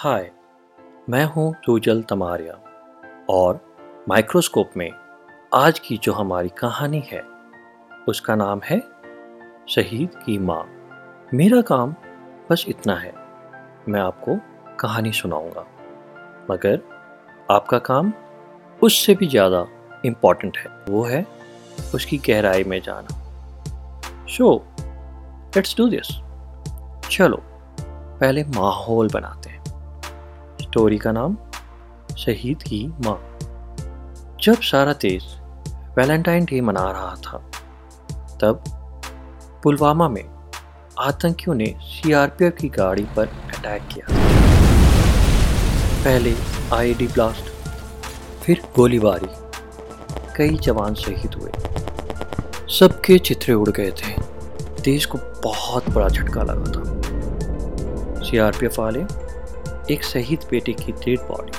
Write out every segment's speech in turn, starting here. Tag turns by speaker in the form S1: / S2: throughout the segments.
S1: हाय, मैं हूँ रूजल तमारिया और माइक्रोस्कोप में आज की जो हमारी कहानी है, उसका नाम है शहीद की माँ। मेरा काम बस इतना है, मैं आपको कहानी सुनाऊँगा। मगर आपका काम उससे भी ज़्यादा इंपॉर्टेंट है। वो है उसकी गहराई में जाना। शो लेट्स डू दिस चलो, पहले माहौल बनाते हैं। स्टोरी का नाम, शहीद की माँ। जब सारा देश वैलेंटाइन डे मना रहा था, तब पुलवामा में आतंकियों ने सीआरपीएफ की गाड़ी पर अटैक किया पहले आईडी ब्लास्ट, फिर गोलीबारी। कई जवान शहीद हुए। सबके चित्रे उड़ गए थे। देश को बहुत बड़ा झटका लगा था। सीआरपीएफ वाले एक शहीद बेटे की डेड बॉडी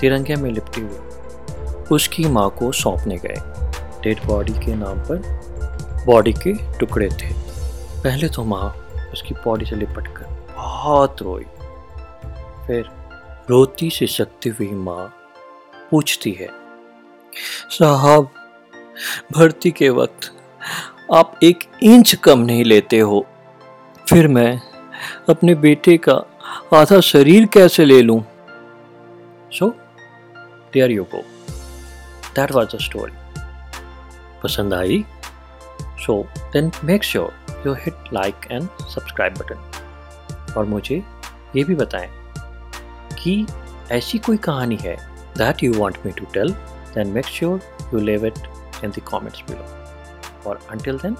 S1: तिरंगे में लिपटी हुई। उसकी माँ को सौंपने गए। डेड बॉडी के नाम पर बॉडी के टुकड़े थे। पहले तो माँ उसकी बॉडी से लिपट कर बहुत रोई। फिर रोती से सकती हुई माँ पूछती है, साहब, भर्ती के वक्त आप एक इंच कम नहीं लेते हो। फिर मैं अपने बेटे का आधा शरीर कैसे ले लूँ? So there you go that was the story पसंद आई? So then make sure you hit like and subscribe button और मुझे ये भी बताएँ कि ऐसी कोई कहानी है that you want me to tell then make sure you leave it in the comments below. Or until then.